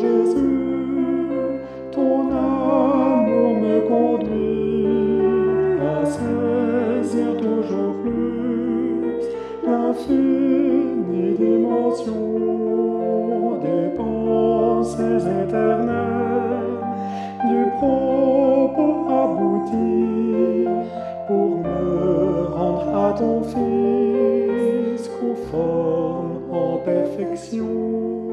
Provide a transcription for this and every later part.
Jésus, ton amour me conduit à saisir toujours plus l'infinie dimension des pensées éternelles, du propos abouti pour me rendre à ton Fils conforme en perfection.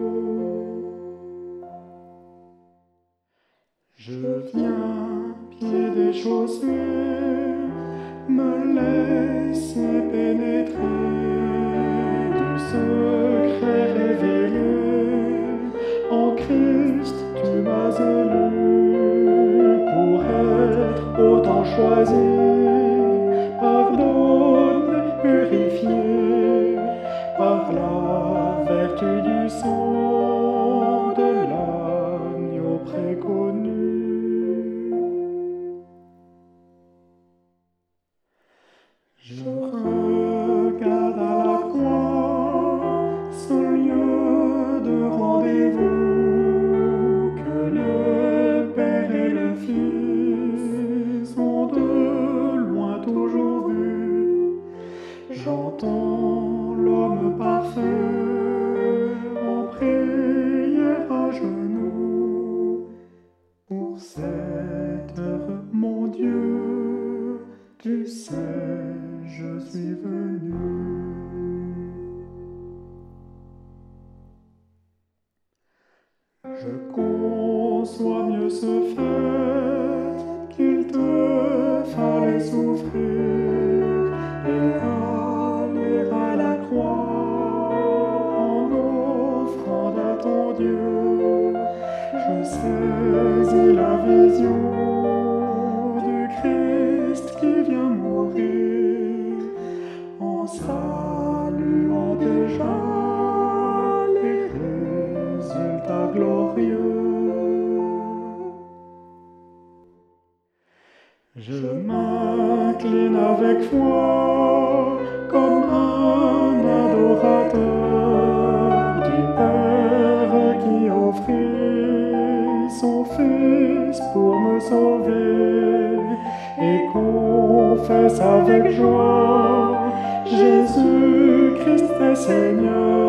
Des chaussures, me laisser pénétrer du secret révélé. En Christ, tu m'as élu pour être autant choisi, pardonné, purifié par la vertu du sang Je regarde à la croix ce lieu de rendez-vous que le Père et le Fils ont de loin toujours vu. J'entends l'homme parfait en prière à genoux. Pour cette heure, mon Dieu, tu sais, je suis venu. Je conçois mieux ce fait qu'il te fallait souffrir et aller à la croix en offrande à ton Dieu. Je saisis la vision en saluant déjà les résultats glorieux. Je m'incline avec foi comme un adorateur du Père qui offrit son Fils pour me sauver et confesse avec joie Señor.